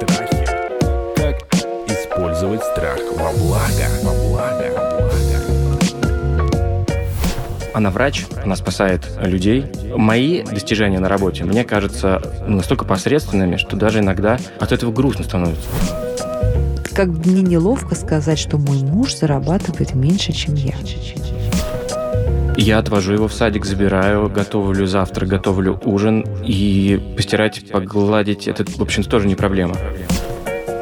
Страхи. Как использовать страх во благо? Во благо. Во благо. Она врач, она спасает людей. Мои достижения на работе, мне кажется, настолько посредственными, что даже иногда от этого грустно становится. Как бы мне неловко сказать, что мой муж зарабатывает меньше, чем я. Я отвожу его в садик, забираю, готовлю завтрак, готовлю ужин. И постирать, погладить, это, в общем тоже не проблема.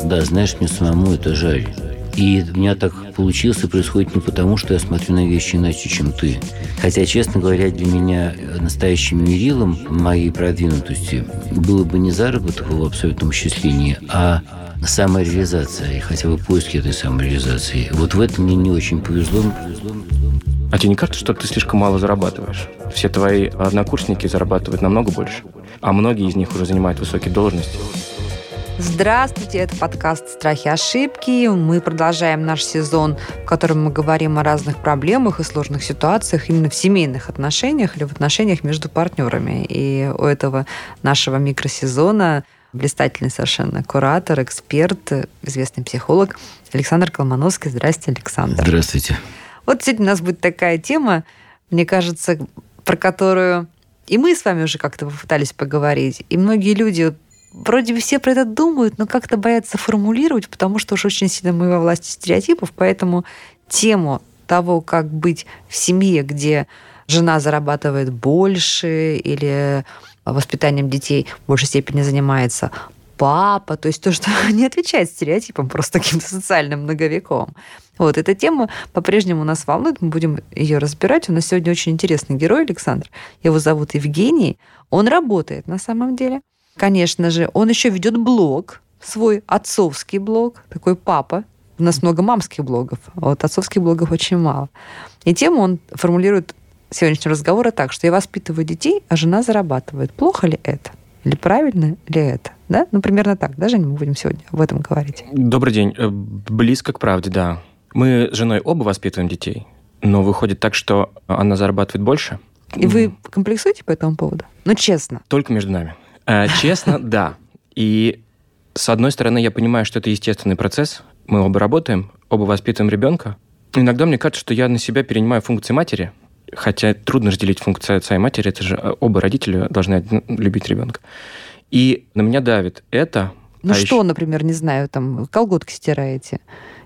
Да, знаешь, мне самому это жаль. И у меня так получилось и происходит не потому, что я смотрю на вещи иначе, чем ты. Хотя, честно говоря, для меня настоящим мерилом моей продвинутости было бы не заработок в абсолютном счастлении, а самореализация, и хотя бы поиски этой самореализации. Вот в этом мне не очень повезло. А тебе не кажется, что ты слишком мало зарабатываешь? Все твои однокурсники зарабатывают намного больше, а многие из них уже занимают высокие должности. Здравствуйте, это подкаст «Страхи и ошибки». Мы продолжаем наш сезон, в котором мы говорим о разных проблемах и сложных ситуациях именно в семейных отношениях или в отношениях между партнерами. И у этого нашего микросезона блистательный совершенно куратор, эксперт, известный психолог Александр Колмановский. Здрасте, Александр. Здравствуйте. Вот сегодня у нас будет такая тема, мне кажется, про которую и мы с вами уже как-то попытались поговорить, и многие люди вроде бы все про это думают, но как-то боятся формулировать, потому что уж очень сильно мы во власти стереотипов, поэтому тему того, как быть в семье, где жена зарабатывает больше или воспитанием детей в большей степени занимается папа, то есть то, что не отвечает стереотипам, просто каким-то социальным многовековым. Вот, эта тема по-прежнему нас волнует, мы будем ее разбирать. У нас сегодня очень интересный герой Александр. Его зовут Евгений. Он работает на самом деле. Конечно же, он еще ведет блог, свой отцовский блог, такой папа. У нас много мамских блогов, а вот отцовских блогов очень мало. И тему он формулирует сегодняшнего разговора так, что я воспитываю детей, а жена зарабатывает. Плохо ли это? Или правильно ли это? Да? Ну, примерно так, да, Женя, мы будем сегодня об этом говорить. Добрый день. Э, Близко к правде, да. Мы с женой оба воспитываем детей, но выходит так, что она зарабатывает больше. И вы комплексуете по этому поводу? Ну, честно. Только между нами. Э, Честно, да. И с одной стороны, я понимаю, что это естественный процесс. Мы оба работаем, оба воспитываем ребенка. Иногда мне кажется, что я на себя перенимаю функции матери, хотя трудно разделить функции отца и матери, это же э, оба родителя должны любить ребенка. И на меня давит это. Ну а что, еще- например, не знаю, там колготки стираете,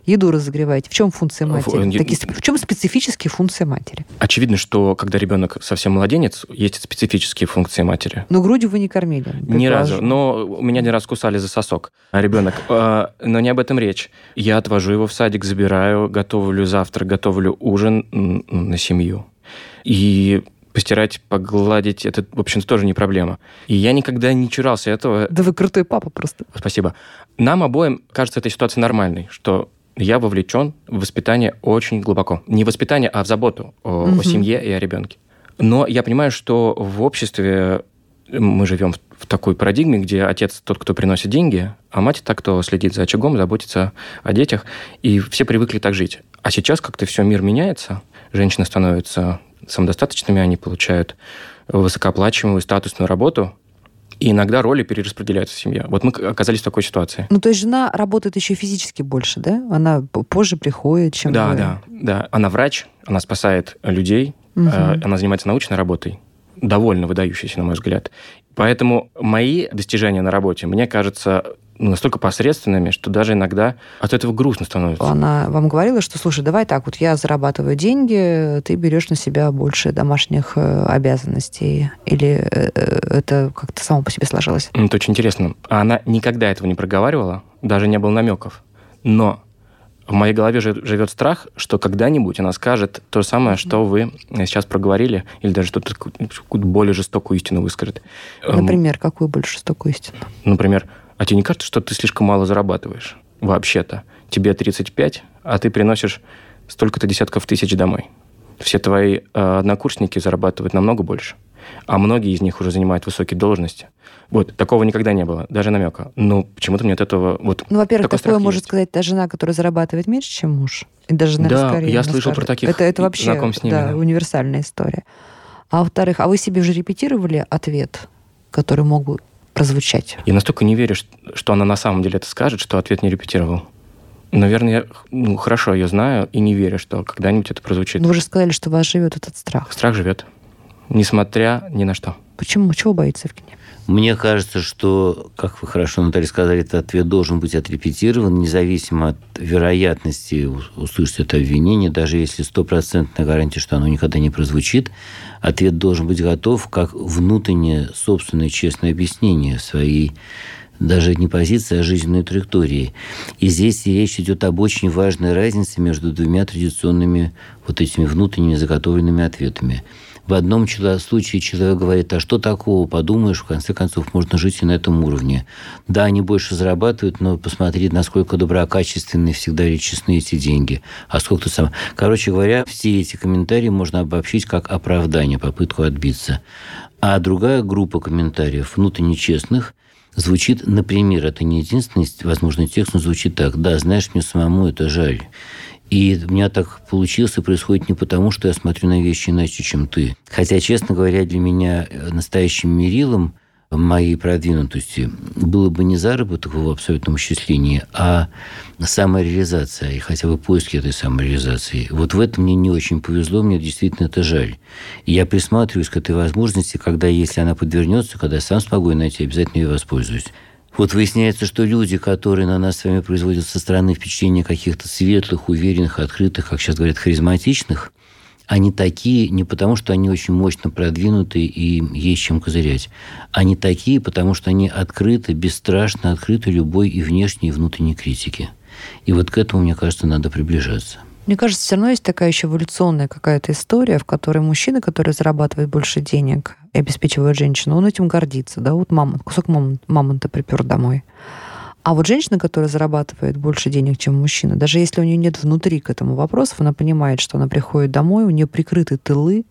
еду разогреваете. В чем функция В- матери? не- Такие, в чем специфические функции матери? Очевидно, что когда ребенок совсем младенец, есть специфические функции матери. Ну, грудью вы не кормили. Ни разу. Но меня не раз кусали за сосок а ребенок. А, Но не об этом речь. Я отвожу его в садик, забираю, готовлю завтрак, готовлю ужин на семью. И постирать, погладить, это, в общем-то, тоже не проблема. И я никогда не чурался этого. Да вы крутой папа просто. Спасибо. Нам обоим кажется эта ситуация нормальной, что я вовлечен в воспитание очень глубоко. Не воспитание, а в заботу о, о Мгм. семье и о ребенке. Но я понимаю, что в обществе мы живем в, в такой парадигме, где отец тот, кто приносит деньги, а мать та, кто следит за очагом, заботится о детях. И все привыкли так жить. А сейчас как-то все мир меняется. Женщины становятся самодостаточными, они получают высокооплачиваемую статусную работу, и иногда роли перераспределяются в семье. Вот мы оказались в такой ситуации. Ну, то есть жена работает еще физически больше, да? Она позже приходит, чем Да, вы. да, да. Она врач, она спасает людей, э, она занимается научной работой, довольно выдающейся, на мой взгляд. Поэтому мои достижения на работе, мне кажется, ну, настолько посредственными, что даже иногда от этого грустно становится. Она вам говорила, что, слушай, давай так, вот я зарабатываю деньги, ты берешь на себя больше домашних э, обязанностей. Или э, э, это как-то само по себе сложилось? Это очень интересно. А Она никогда этого не проговаривала, даже не было намеков. Но в моей голове жи- живет страх, что когда-нибудь она скажет то же самое, что вы сейчас проговорили, или даже что-то более жестокую истину выскажет. Эм, Например, какую больше жестокую истину? Например, а тебе не кажется, что ты слишком мало зарабатываешь? Вообще-то. Тебе 35, а ты приносишь столько-то десятков тысяч домой. Все твои э, однокурсники зарабатывают намного больше. а многие из них уже занимают высокие должности. Вот, такого никогда не было, даже намека. Но почему-то мне от этого... Вот, Ну, во-первых, такое страх может есть. сказать та жена, которая зарабатывает меньше, чем муж. И даже, наверное, Да, скорее я слышал про скажет. таких Это, это вообще знаком с ними, да, да. универсальная история. А во-вторых, а вы себе уже репетировали ответ, который мог бы прозвучать? Я настолько не верю, что она на самом деле это скажет, что ответ не репетировал. Наверное, я ну, хорошо ее знаю и не верю, что когда-нибудь это прозвучит. Ну, вы же сказали, что вас живет этот страх. Страх живет, несмотря ни на что. Почему? Чего боится Евгений? Мне кажется, что, как вы хорошо, Наталья, сказали, этот ответ должен быть отрепетирован, независимо от вероятности услышать это обвинение, даже если стопроцентная гарантия, что оно никогда не прозвучит, ответ должен быть готов как внутреннее собственное честное объяснение своей даже не позиции, а жизненной траектории. И здесь речь идет об очень важной разнице между двумя традиционными вот этими внутренними заготовленными ответами. В одном случае человек говорит, а что такого, подумаешь, в конце концов, можно жить и на этом уровне. Да, они больше зарабатывают, но посмотри, насколько доброкачественные всегда ли честны эти деньги. А сколько ты сам... Короче говоря, все эти комментарии можно обобщить как оправдание, попытку отбиться. А другая группа комментариев, внутренне честных, звучит, например, это не единственный возможный текст, но звучит так. Да, знаешь, мне самому это жаль. И у меня так получилось и происходит не потому, что я смотрю на вещи иначе, чем ты. Хотя, честно говоря, для меня э, настоящим мерилом моей продвинутости было бы не заработок в абсолютном исчислении, а самореализация и хотя бы поиски этой самореализации. Вот в этом мне не очень повезло, мне действительно это жаль. И я присматриваюсь к этой возможности, когда, если она подвернется, когда я сам смогу ее найти, обязательно ее воспользуюсь. Вот выясняется, что люди, которые на нас с вами производят со стороны впечатление каких-то светлых, уверенных, открытых, как сейчас говорят, харизматичных, они такие не потому, что они очень мощно продвинуты и есть чем козырять. Они такие, потому что они открыты, бесстрашно открыты любой и внешней, и внутренней критике. И вот к этому, мне кажется, надо приближаться. Мне кажется, все равно есть такая еще эволюционная какая-то история, в которой мужчина, который зарабатывает больше денег и обеспечивает женщину, он этим гордится. Да, вот мамонт, кусок мамон- мамонта припер домой. А вот женщина, которая зарабатывает больше денег, чем мужчина, даже если у нее нет внутри к этому вопросов, она понимает, что она приходит домой, у нее прикрыты тылы,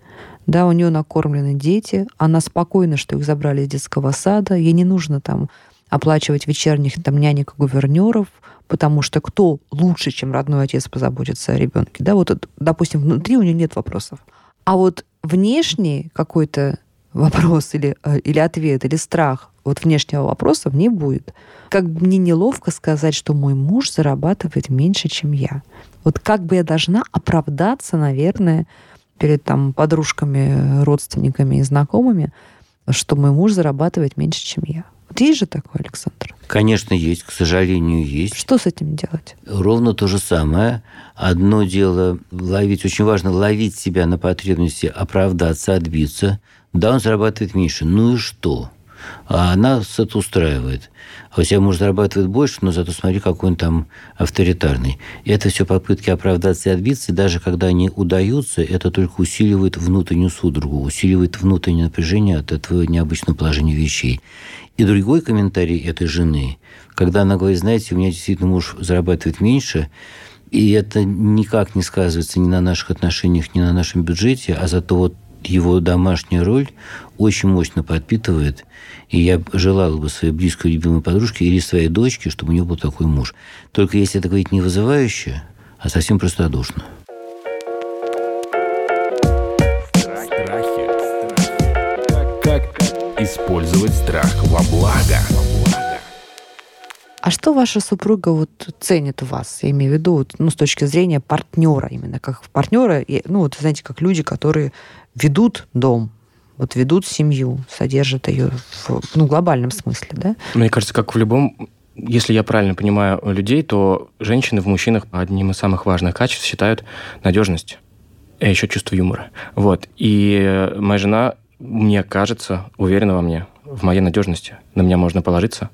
да, у нее накормлены дети, она спокойна, что их забрали из детского сада, ей не нужно там оплачивать вечерних там нянек и гувернеров, потому что кто лучше, чем родной отец позаботится о ребенке, да, вот, допустим, внутри у нее нет вопросов. А вот внешний какой-то вопрос или, э, или ответ, или страх вот внешнего вопроса в ней будет. Как бы мне неловко сказать, что мой муж зарабатывает меньше, чем я. Вот как бы я должна оправдаться, наверное, перед там подружками, родственниками и знакомыми, что мой муж зарабатывает меньше, чем я. Вот есть же такое, Александр? Конечно, есть, к сожалению, есть. Что с этим делать? Ровно то же самое. Одно дело ловить, очень важно ловить себя на потребности оправдаться, отбиться. Да, он зарабатывает меньше. Ну и что? А она это устраивает. А у тебя муж зарабатывает больше, но зато смотри, какой он там авторитарный. И это все попытки оправдаться и отбиться. И даже когда они удаются, это только усиливает внутреннюю судорогу, усиливает внутреннее напряжение от этого необычного положения вещей. И другой комментарий этой жены, когда она говорит, знаете, у меня действительно муж зарабатывает меньше, и это никак не сказывается ни на наших отношениях, ни на нашем бюджете, а зато вот его домашняя роль очень мощно подпитывает. И я желала бы своей близкой любимой подружке или своей дочке, чтобы у нее был такой муж. Только если это говорить не вызывающе, а совсем простодушно. Страхи. Как, использовать страх во благо? А что ваша супруга вот ценит в вас? Я имею в виду, вот, ну, с точки зрения партнера, именно как партнера, и, ну, вот, знаете, как люди, которые ведут дом, вот ведут семью, содержат ее в ну, глобальном смысле, да? Мне кажется, как в любом если я правильно понимаю людей, то женщины в мужчинах одним из самых важных качеств считают надежность, а еще чувство юмора. Вот. И моя жена, мне кажется, уверена во мне, в моей надежности. На меня можно положиться.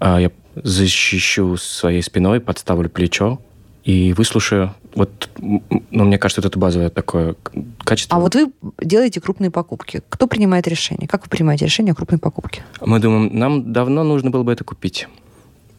А Я защищу своей спиной, подставлю плечо и выслушаю. Вот, ну, мне кажется, это базовое такое качество. А вот вы делаете крупные покупки. Кто принимает решение? Как вы принимаете решение о крупной покупке? Мы думаем, нам давно нужно было бы это купить.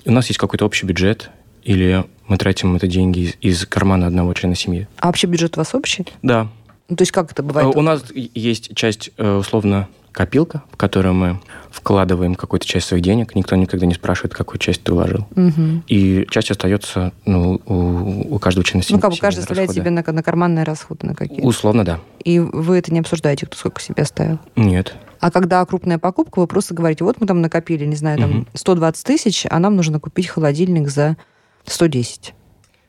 У нас есть какой-то общий бюджет, или мы тратим это деньги из, из кармана одного члена семьи. А вообще бюджет у вас общий? Да. Ну, то есть как это бывает? У нас есть часть, э, условно, копилка, в которую мы вкладываем какую-то часть своих денег. Никто никогда не спрашивает, какую часть ты вложил. Мгм. И часть остается ну, у, у каждого члена семьи. Ну, как бы каждый оставляет себе на, на карманные расходы на какие Условно, да. И вы это не обсуждаете, кто сколько себе оставил? Нет. А когда крупная покупка, вы просто говорите, вот мы там накопили, не знаю, там Мгм. 120 тысяч, а нам нужно купить холодильник за 110.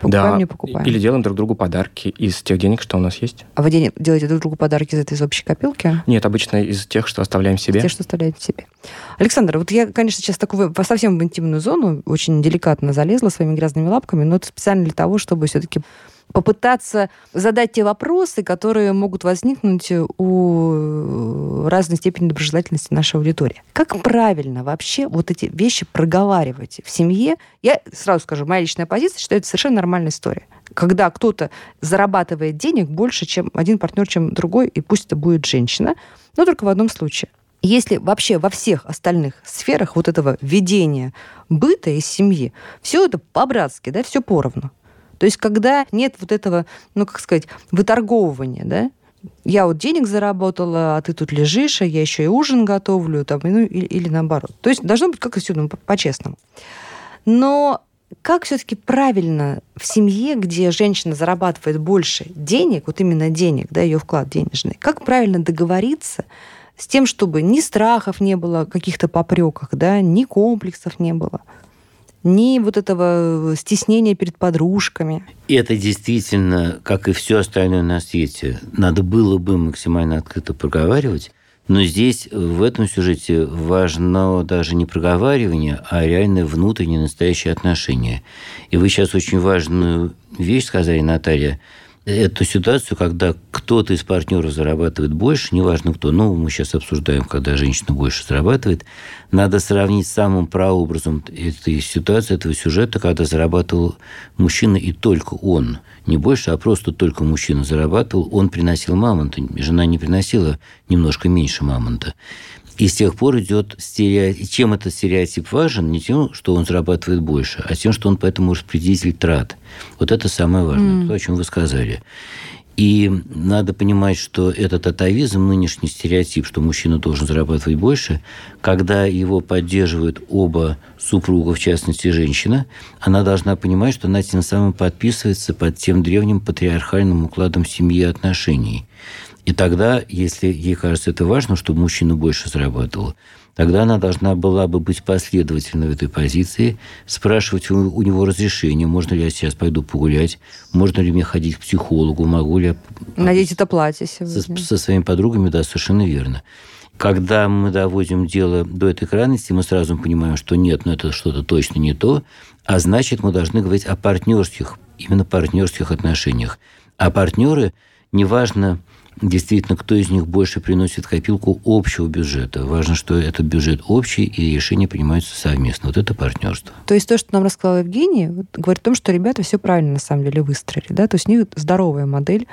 Покупаем, да. не покупаем. Или делаем друг другу подарки из тех денег, что у нас есть. А вы делаете друг другу подарки из этой из общей копилки? Нет, обычно из тех, что оставляем себе. Те, что оставляете себе. Александр, вот я, конечно, сейчас такую совсем в интимную зону очень деликатно залезла своими грязными лапками, но это специально для того, чтобы все-таки попытаться задать те вопросы, которые могут возникнуть у разной степени доброжелательности нашей аудитории. Как правильно вообще вот эти вещи проговаривать в семье? Я сразу скажу, моя личная позиция, что это совершенно нормальная история. Когда кто-то зарабатывает денег больше, чем один партнер, чем другой, и пусть это будет женщина, но только в одном случае. Если вообще во всех остальных сферах вот этого ведения быта из семьи, все это по-братски, да, все поровну. То есть когда нет вот этого, ну, как сказать, выторговывания, да, я вот денег заработала, а ты тут лежишь, а я еще и ужин готовлю, там, ну, или, или наоборот. То есть должно быть как-то все ну, по- по-честному. Но как все-таки правильно в семье, где женщина зарабатывает больше денег, вот именно денег, да, ее вклад денежный, как правильно договориться с тем, чтобы ни страхов не было, каких-то попреках, да, ни комплексов не было, ни вот этого стеснения перед подружками. И это действительно, как и все остальное на свете, надо было бы максимально открыто проговаривать. Но здесь, в этом сюжете, важно даже не проговаривание, а реальное внутреннее настоящее отношение. И вы сейчас очень важную вещь сказали, Наталья, эту ситуацию, когда кто-то из партнеров зарабатывает больше, неважно кто, ну, мы сейчас обсуждаем, когда женщина больше зарабатывает, надо сравнить с самым прообразом этой ситуации, этого сюжета, когда зарабатывал мужчина и только он. Не больше, а просто только мужчина зарабатывал, он приносил мамонта, жена не приносила немножко меньше мамонта. И с тех пор идет стереотип. Чем этот стереотип важен? Не тем, что он зарабатывает больше, а тем, что он поэтому распределитель трат. Вот это самое важное, М. то, о чем вы сказали. И надо понимать, что этот атовизм, нынешний стереотип, что мужчина должен зарабатывать больше, когда его поддерживают оба супруга, в частности, женщина, она должна понимать, что она тем самым подписывается под тем древним патриархальным укладом семьи и отношений. И тогда, если ей кажется это важно, чтобы мужчина больше зарабатывал, тогда она должна была бы быть последовательной в этой позиции, спрашивать у, у него разрешение, можно ли я сейчас пойду погулять, можно ли мне ходить к психологу, могу ли я Надеть это платье со, сегодня. со своими подругами, да, совершенно верно. Когда мы доводим дело до этой крайности, мы сразу понимаем, что нет, ну это что-то точно не то, а значит, мы должны говорить о партнерских, именно партнерских отношениях. А партнеры, неважно, действительно, кто из них больше приносит копилку общего бюджета. Важно, что этот бюджет общий, и решения принимаются совместно. Вот это партнерство. То есть то, что нам рассказала Евгения, вот говорит о том, что ребята все правильно на самом деле выстроили, да, то есть у них здоровая модель.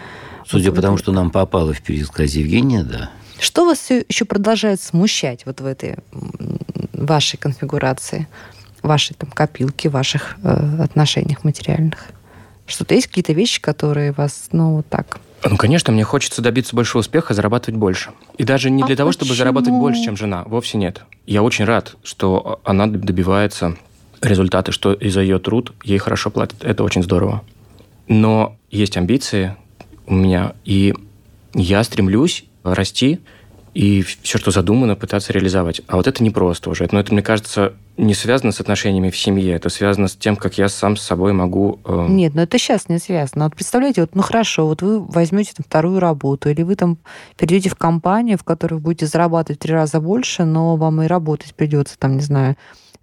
Судя Вот по тому, это- что нам попало в пересказ Евгения, да. Что вас все еще продолжает смущать вот в этой вашей конфигурации, вашей там копилке, ваших э, отношениях материальных? Что-то есть какие-то вещи, которые вас, ну, вот так... Ну, конечно, мне хочется добиться большего успеха, зарабатывать больше. И даже не А для того, чтобы почему? зарабатывать больше, чем жена. Вовсе нет. Я очень рад, что она добивается результата, что и за ее труд ей хорошо платят. Это очень здорово. Но есть амбиции у меня, и я стремлюсь расти и все, что задумано, пытаться реализовать. А вот это непросто уже. Но это, мне кажется, не связано с отношениями в семье. Это связано с тем, как я сам с собой могу... э, Нет, ну это сейчас не связано. Вот представляете, вот, ну хорошо, вот вы возьмете там вторую работу, или вы там перейдете в компанию, в которой вы будете зарабатывать в три раза больше, но вам и работать придется, там, не знаю,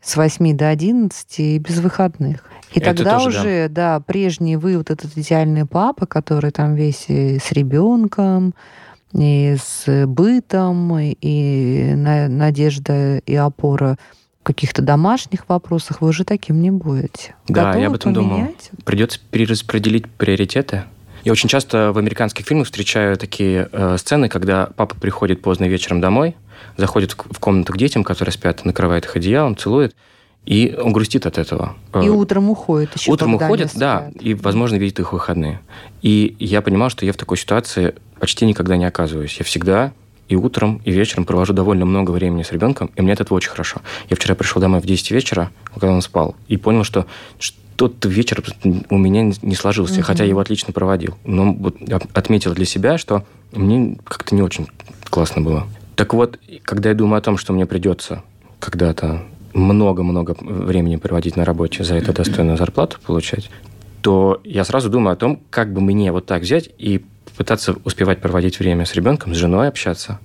с 8 до 11 и без выходных. И Это тогда тоже, да. уже, да. прежний вы, вот этот идеальный папа, который там весь и с ребенком, и с бытом, и на- надежда и опора в каких-то домашних вопросах, вы уже таким не будете. Да, Готовы я об этом думал. поменять? Придется перераспределить приоритеты. Я очень часто в американских фильмах встречаю такие э, сцены, когда папа приходит поздно вечером домой, заходит в, комнату к детям, которые спят, накрывает их одеялом, целует, и он грустит от этого. И Э, утром уходит еще. Утром уходит, да, и, возможно, видит их выходные. И я понимал, что я в такой ситуации почти никогда не оказываюсь. Я всегда и утром, и вечером провожу довольно много времени с ребенком, и мне от этого очень хорошо. Я вчера пришел домой в 10 вечера, когда он спал, и понял, что тот вечер у меня не сложился, угу. хотя я его отлично проводил. Но вот отметил для себя, что мне как-то не очень классно было. Так вот, когда я думаю о том, что мне придется когда-то много-много времени проводить на работе, за это достойную зарплату получать, то я сразу думаю о том, как бы мне вот так взять и пытаться успевать проводить время с ребенком, с женой общаться,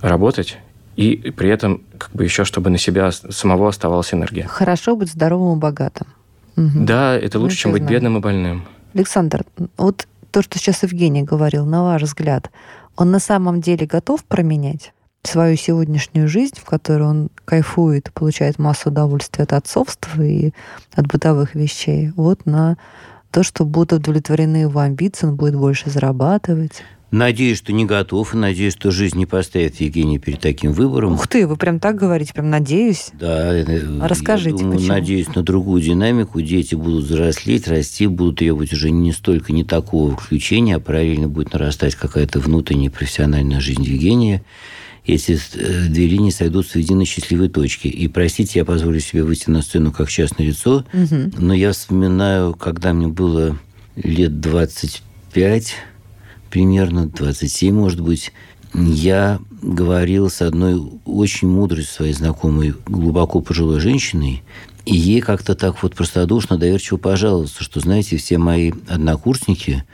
работать, и при этом как бы еще, чтобы на себя самого оставалась энергия. Хорошо быть здоровым и богатым. Угу. Да, это лучше, ну, чем быть знаю. бедным и больным. Александр, вот то, что сейчас Евгений говорил, на ваш взгляд, он на самом деле готов променять свою сегодняшнюю жизнь, в которой он кайфует, получает массу удовольствия от отцовства и от бытовых вещей, вот на то, что будут удовлетворены его амбиции, он будет больше зарабатывать. Надеюсь, что не готов, и надеюсь, что жизнь не поставит Евгения перед таким выбором. Ух ты, вы прям так говорите, прям надеюсь. Да. Э, Расскажите, я думаю, почему? надеюсь на другую динамику. Дети будут взрослеть, расти, будут требовать уже не столько не такого включения, а параллельно будет нарастать какая-то внутренняя профессиональная жизнь Евгения эти э, две линии сойдутся в единой счастливой точке. И, простите, я позволю себе выйти на сцену как частное лицо, угу. но я вспоминаю, когда мне было лет 25, примерно 27, может быть, я говорил с одной очень мудрой своей знакомой, глубоко пожилой женщиной, и ей как-то так вот простодушно, доверчиво пожаловался, что, знаете, все мои однокурсники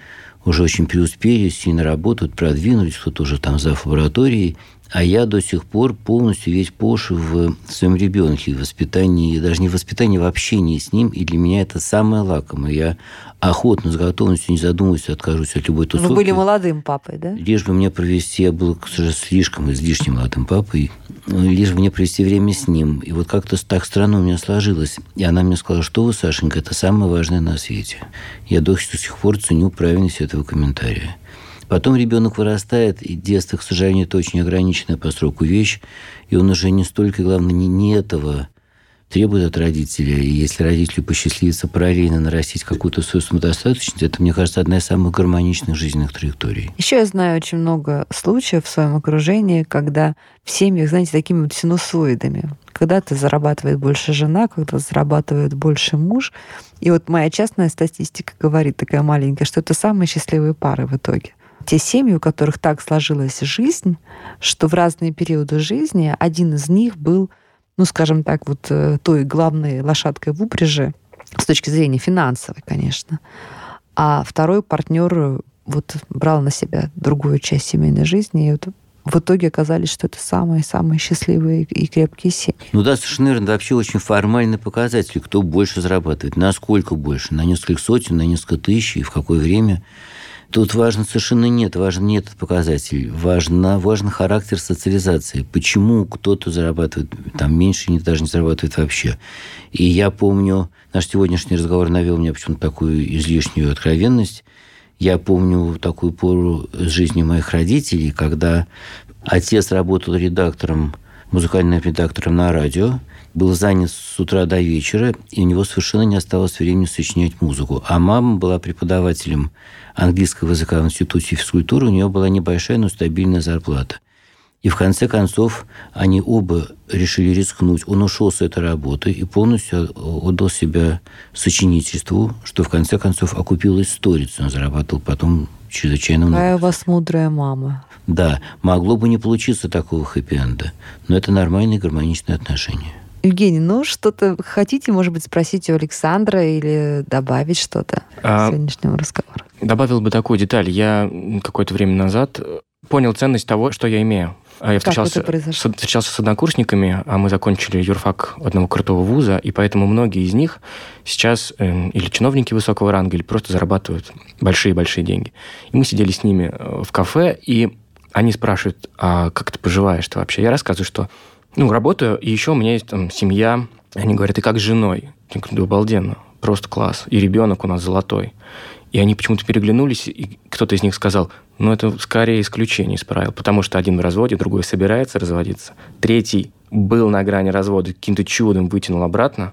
уже очень преуспели, сильно работают, продвинулись, кто-то уже там за лабораторией, а я до сих пор полностью весь Пош в своем ребенке, в воспитании, даже не в воспитании, в общении с ним. И для меня это самое лакомое. Я охотно, с готовностью, не задумываюсь, откажусь от любой тусовки. Вы были молодым папой, да? Лишь бы мне провести, я был, сожалению, слишком излишне молодым папой, лишь бы мне провести время с ним. И вот как-то так странно у меня сложилось. И она мне сказала, что вы, Сашенька, это самое важное на свете. Я до сих пор ценю правильность этого комментария. Потом ребенок вырастает, и детство, к сожалению, это очень ограниченная по сроку вещь, и он уже не столько, главное, не, не этого требует от родителя. И если родителю посчастливится параллельно нарастить какую-то свою самодостаточность, это, мне кажется, одна из самых гармоничных жизненных траекторий. Еще я знаю очень много случаев в своем окружении, когда в семьях, знаете, такими вот синусоидами. Когда-то зарабатывает больше жена, когда-то зарабатывает больше муж. И вот моя частная статистика говорит, такая маленькая, что это самые счастливые пары в итоге те семьи, у которых так сложилась жизнь, что в разные периоды жизни один из них был, ну, скажем так, вот э, той главной лошадкой в упряжи, с точки зрения финансовой, конечно. А второй партнер вот брал на себя другую часть семейной жизни, и вот в итоге оказались, что это самые-самые счастливые и крепкие семьи. Ну да, совершенно верно. Это вообще очень формальный показатель, кто больше зарабатывает, насколько больше, на несколько сотен, на несколько тысяч, и в какое время. Тут важно совершенно нет, важен не этот показатель, важно, важен характер социализации. Почему кто-то зарабатывает там меньше, не даже не зарабатывает вообще. И я помню, наш сегодняшний разговор навел мне почему-то такую излишнюю откровенность. Я помню такую пору жизни моих родителей, когда отец работал редактором, музыкальным редактором на радио, был занят с утра до вечера, и у него совершенно не осталось времени сочинять музыку. А мама была преподавателем английского языка в Институте физкультуры, у нее была небольшая, но стабильная зарплата. И в конце концов они оба решили рискнуть. Он ушел с этой работы и полностью отдал себя сочинительству, что в конце концов окупилось сторицей. Он зарабатывал потом чрезвычайно много. Какая у вас мудрая мама. Да, могло бы не получиться такого хэппи-энда, но это нормальные гармоничные отношения. Евгений, ну что-то хотите, может быть, спросить у Александра или добавить что-то а, к сегодняшнему разговору? Добавил бы такую деталь. Я какое-то время назад понял ценность того, что я имею. А я встречался, с, встречался с однокурсниками, а мы закончили юрфак одного крутого вуза, и поэтому многие из них сейчас э, или чиновники высокого ранга, или просто зарабатывают большие-большие деньги. И мы сидели с ними э, в кафе, и они спрашивают, а как ты поживаешь-то вообще? Я рассказываю, что ну, работаю, и еще у меня есть там семья. Они говорят, и как с женой? Я говорю, да обалденно, просто класс. И ребенок у нас золотой. И они почему-то переглянулись, и кто-то из них сказал, ну, это скорее исключение из правил, потому что один в разводе, другой собирается разводиться. Третий был на грани развода, каким-то чудом вытянул обратно.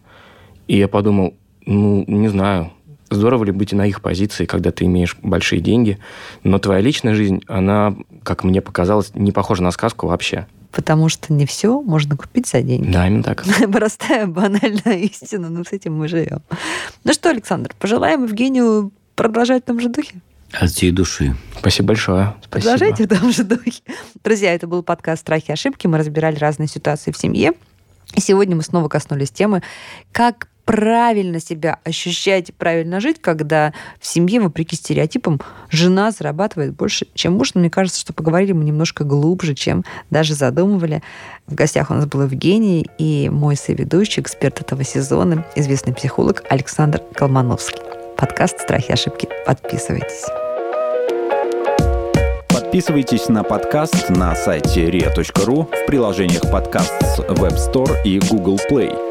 И я подумал, ну, не знаю, здорово ли быть на их позиции, когда ты имеешь большие деньги, но твоя личная жизнь, она, как мне показалось, не похожа на сказку вообще. Потому что не все можно купить за деньги. Да, именно так. Простая, банальная истина, но с этим мы живем. Ну что, Александр, пожелаем Евгению продолжать в том же духе. От всей души. Спасибо большое. Спасибо. Продолжайте в том же духе. Друзья, это был подкаст «Страхи и ошибки». Мы разбирали разные ситуации в семье. И сегодня мы снова коснулись темы, как правильно себя ощущать, правильно жить, когда в семье, вопреки стереотипам, жена зарабатывает больше, чем муж. Но мне кажется, что поговорили мы немножко глубже, чем даже задумывали. В гостях у нас был Евгений и мой соведущий, эксперт этого сезона, известный психолог Александр Колмановский. Подкаст «Страхи и ошибки». Подписывайтесь. Подписывайтесь на подкаст на сайте ria.ru в приложениях подкаст с Web Store и Google Play.